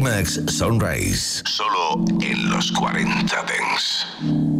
Climax Sunrise. Solo en los 40 Dents.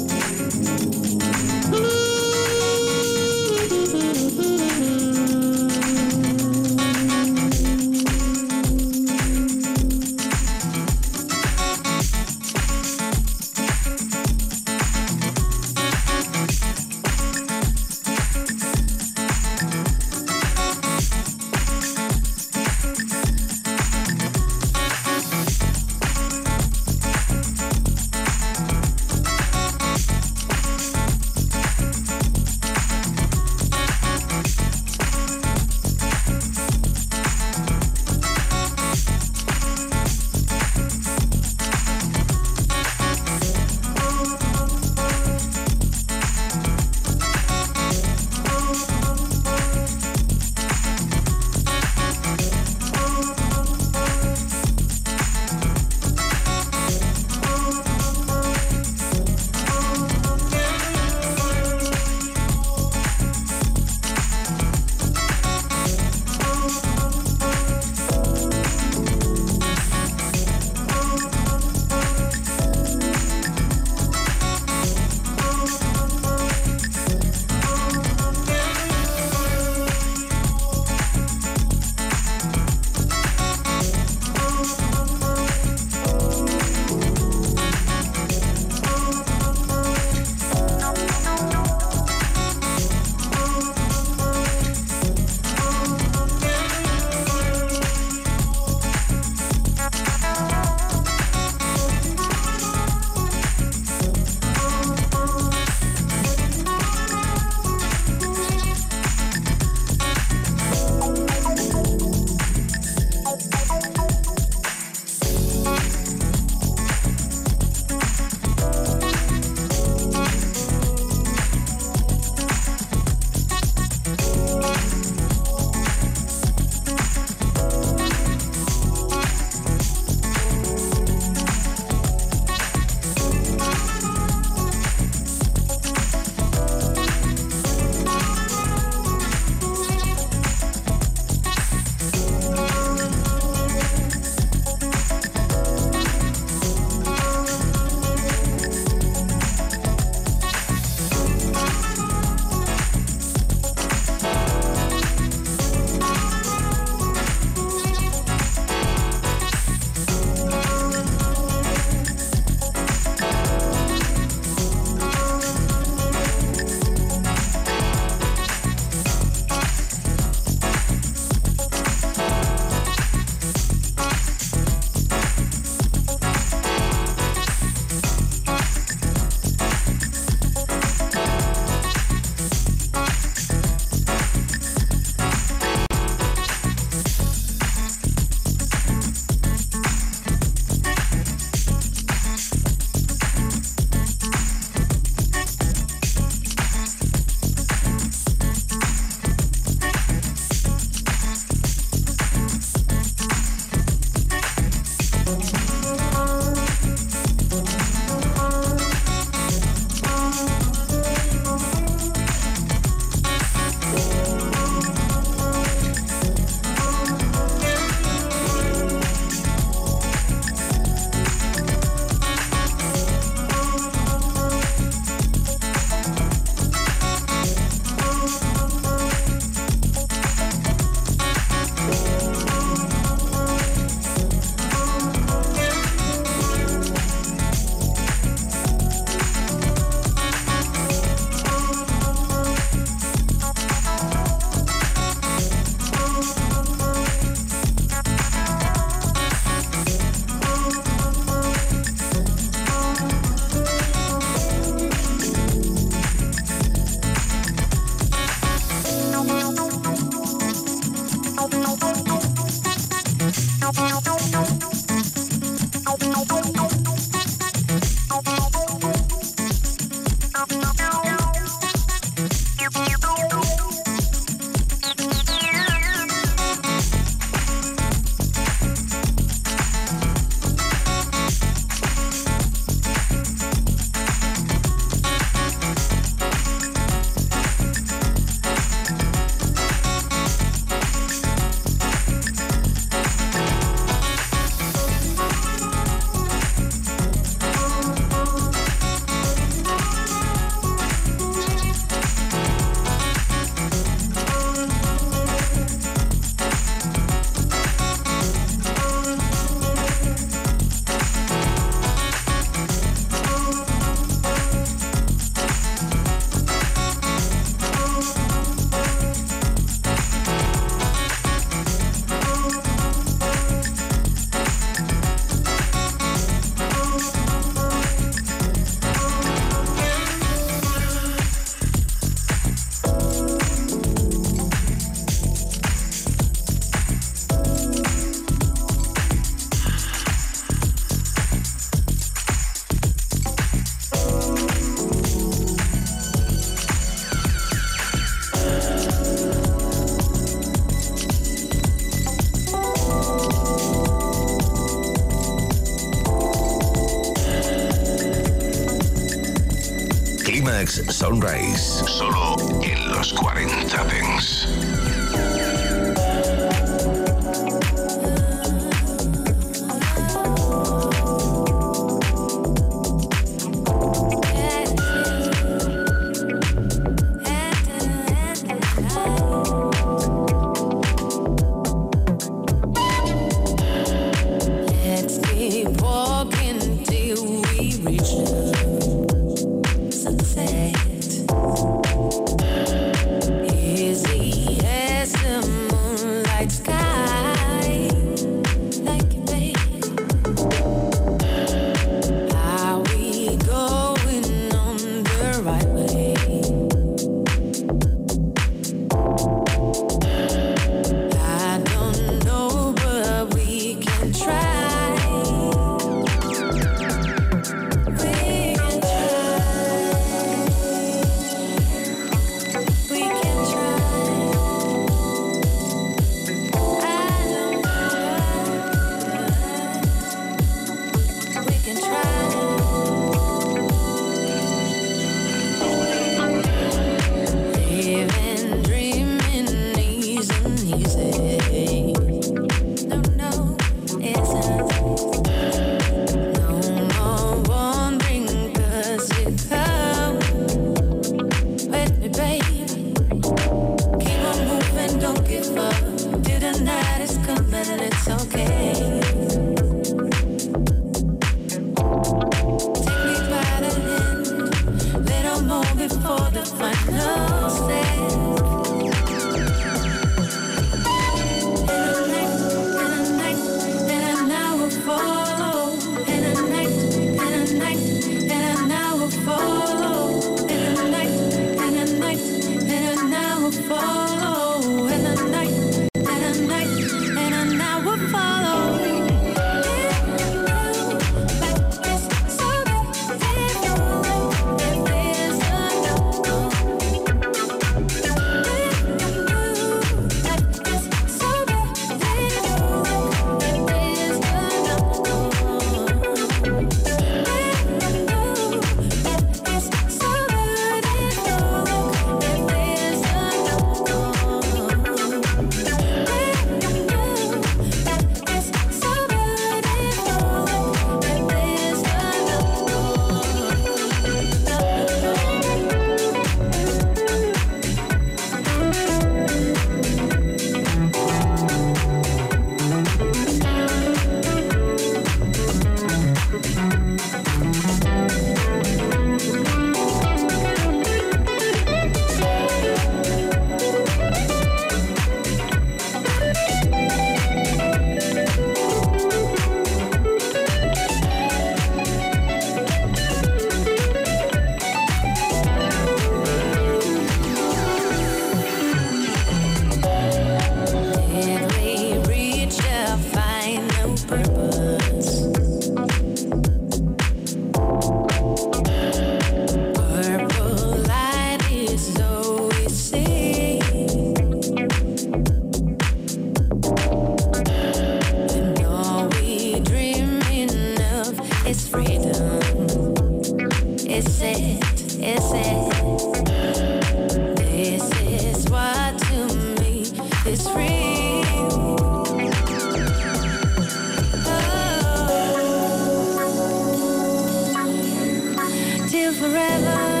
forever.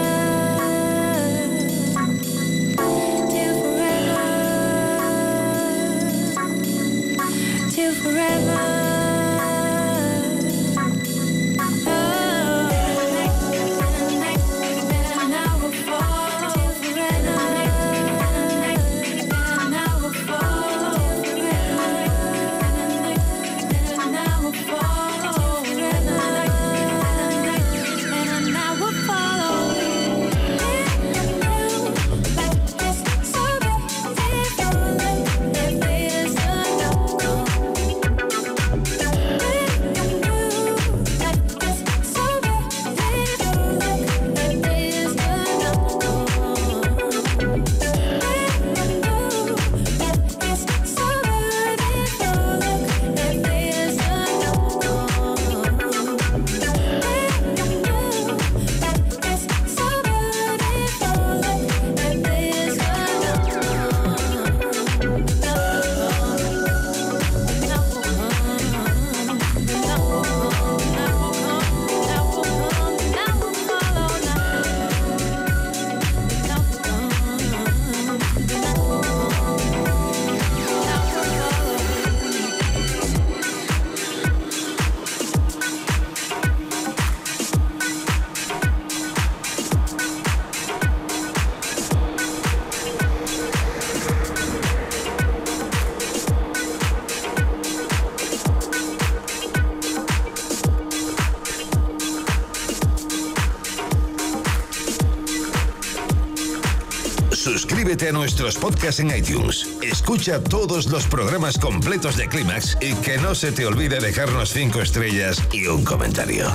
A nuestros podcasts en iTunes. Escucha todos los programas completos de Clímax y que no se te olvide dejarnos 5 estrellas y un comentario.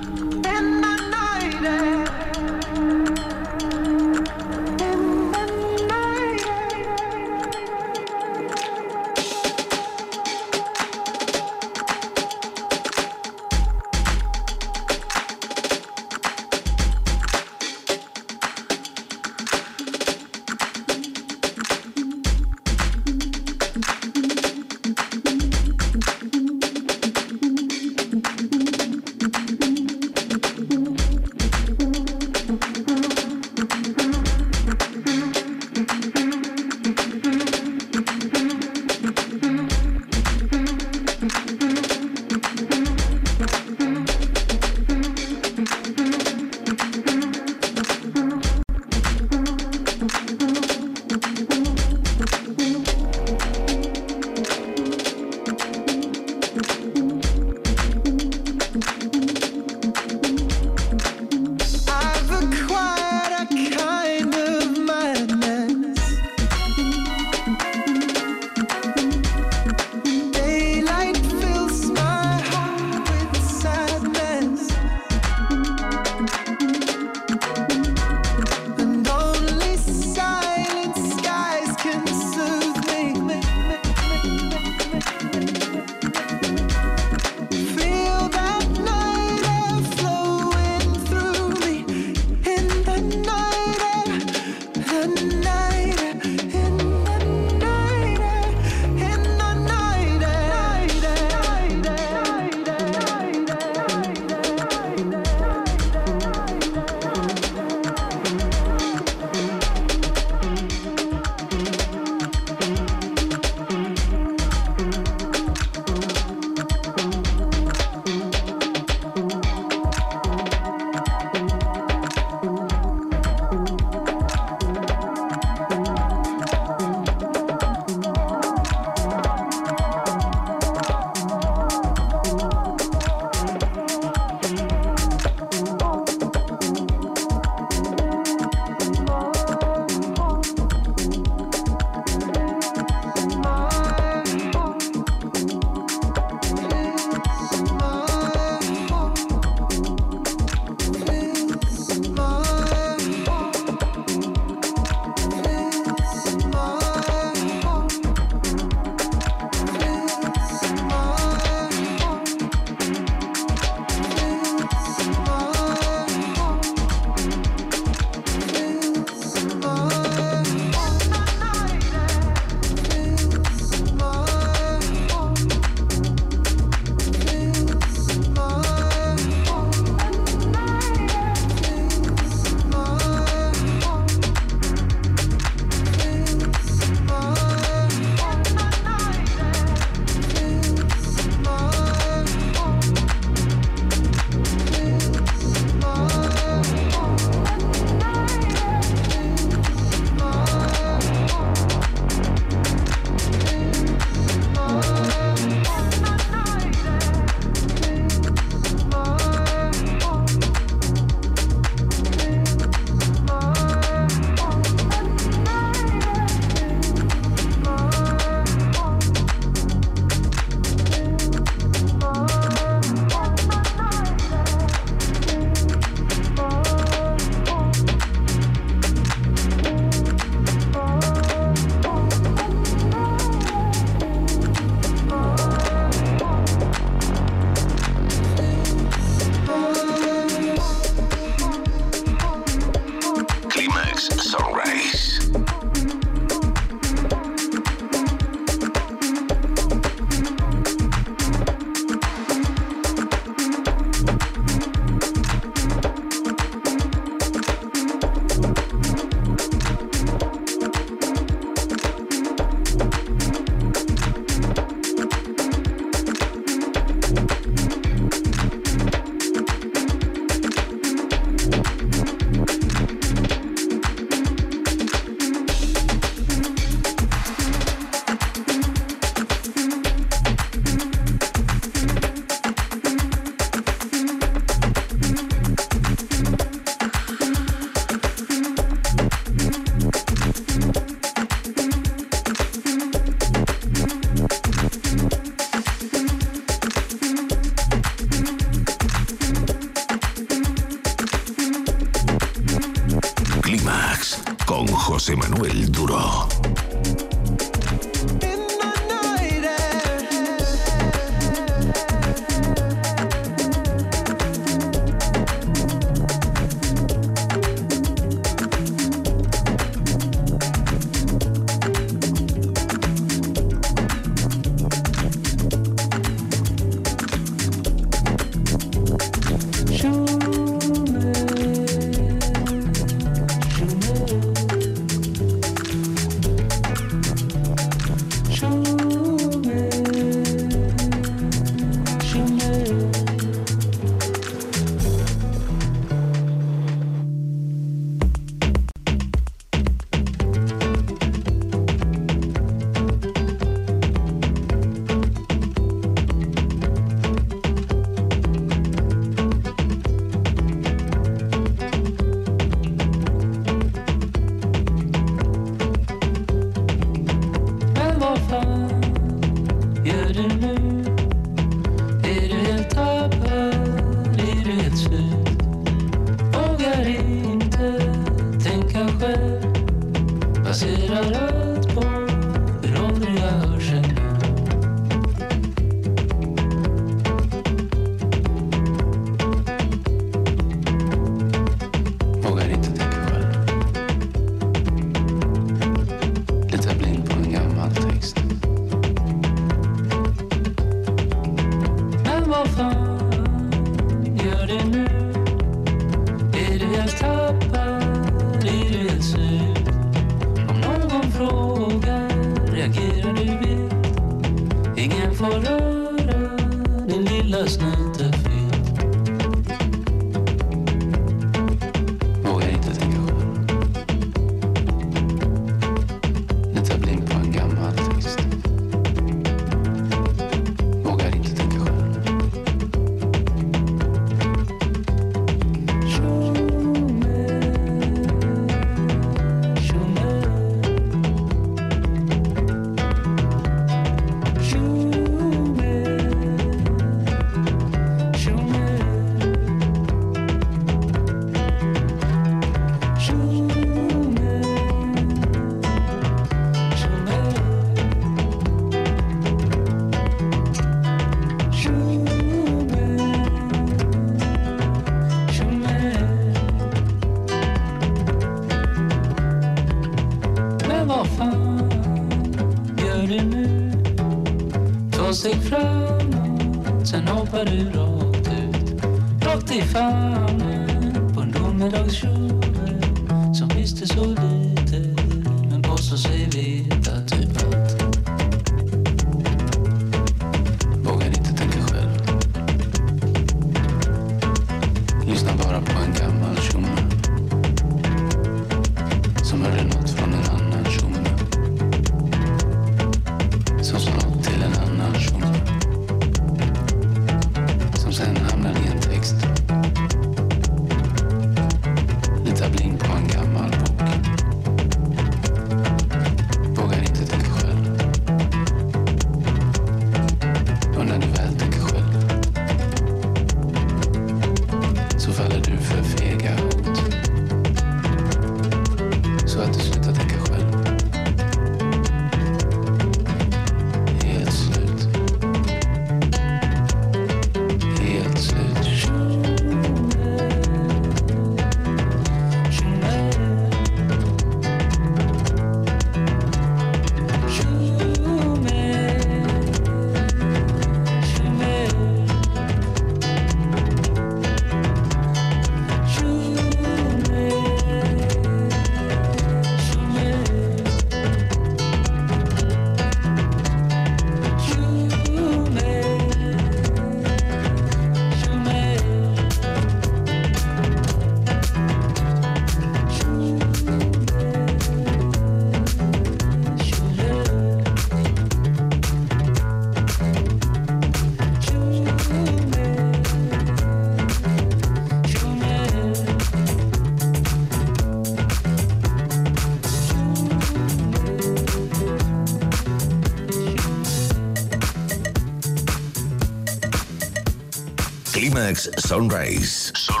Sunrise. Solo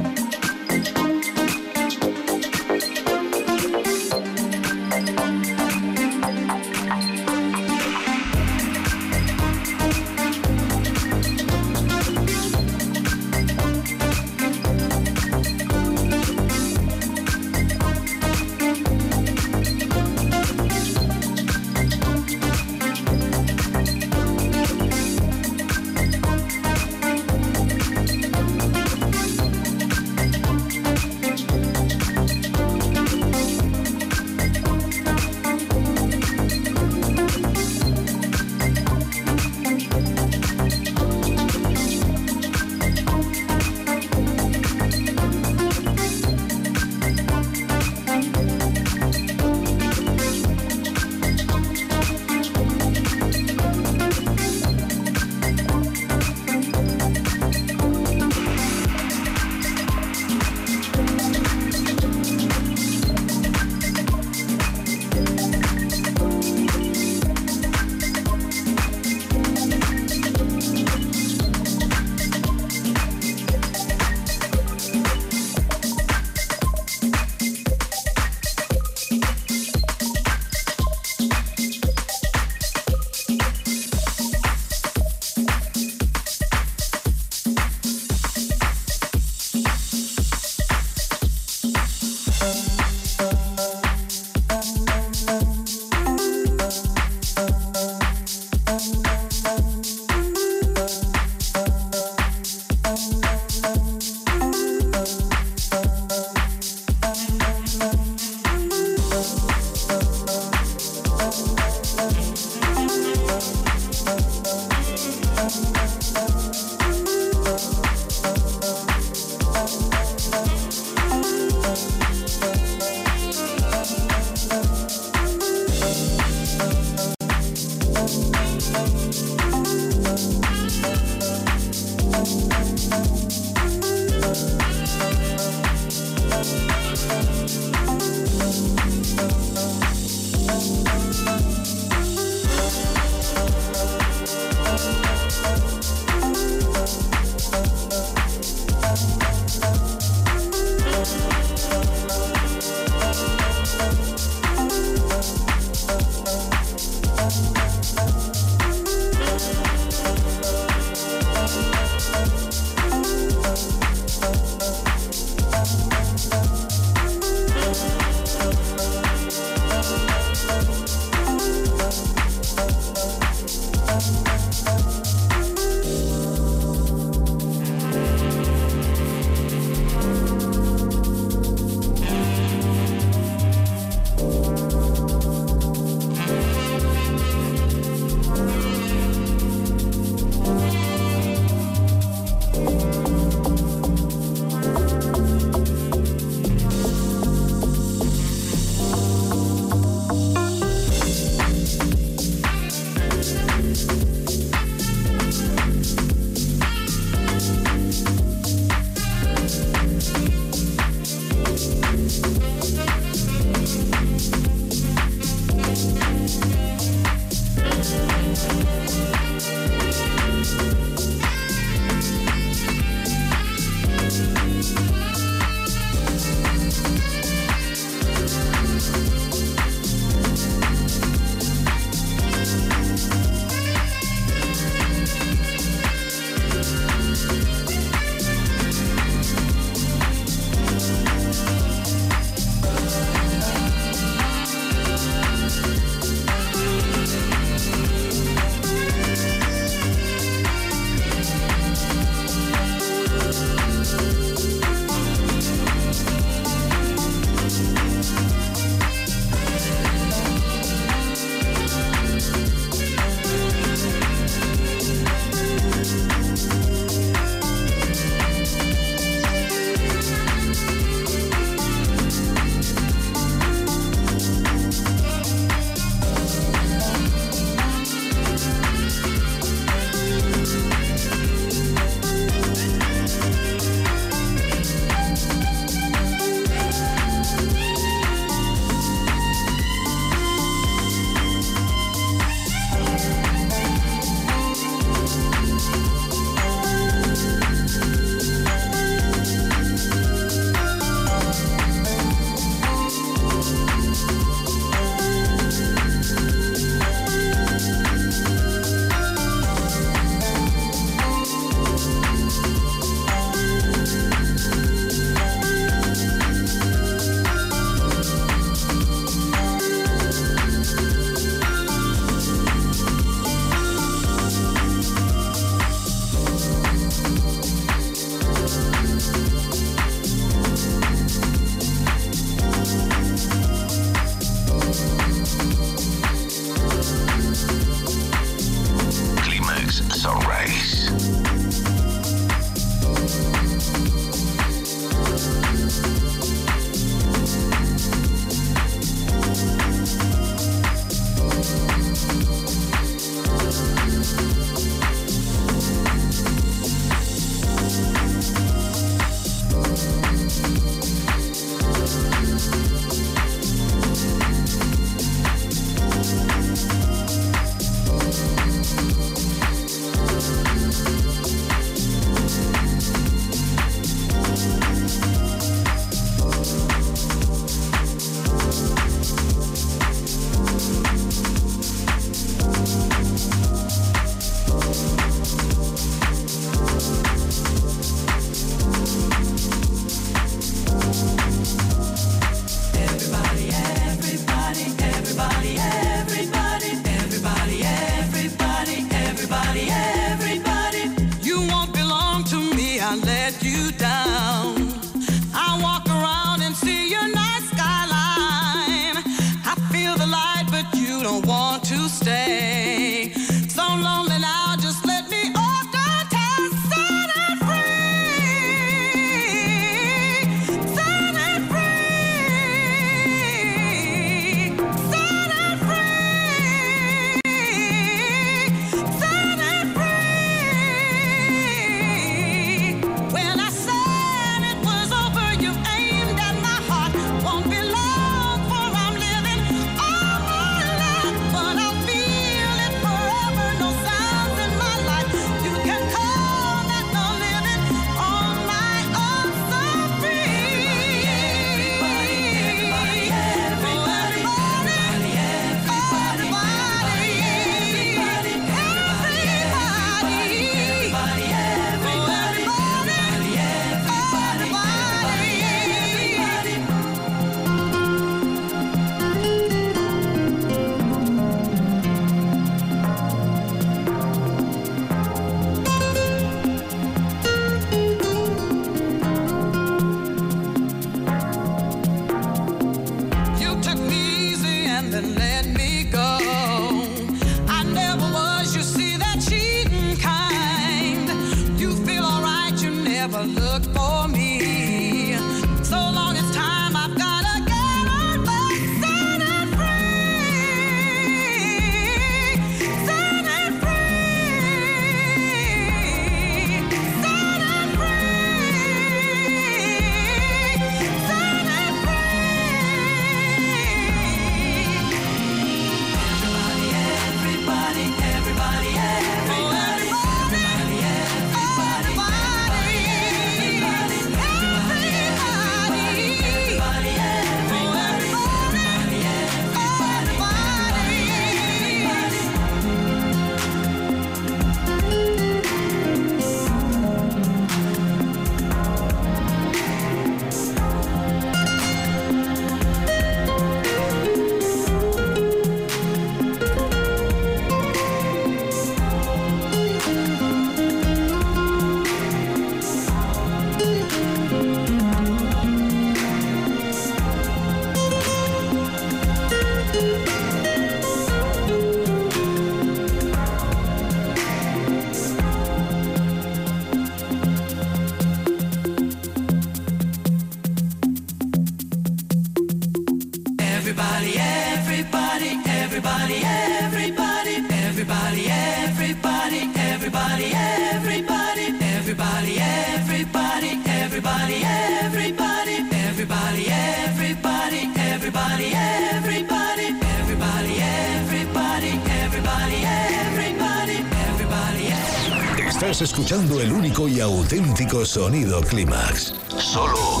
auténtico sonido Clímax. Solo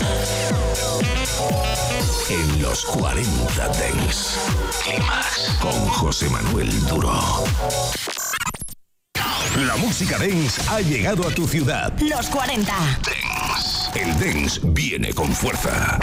en los 40 Dents. Clímax con José Manuel Duro. La música dance ha llegado a tu ciudad. Los 40. Dance. El dance viene con fuerza.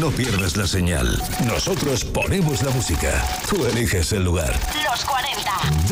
No pierdas la señal. Nosotros ponemos la música. Tú eliges el lugar. Los 40.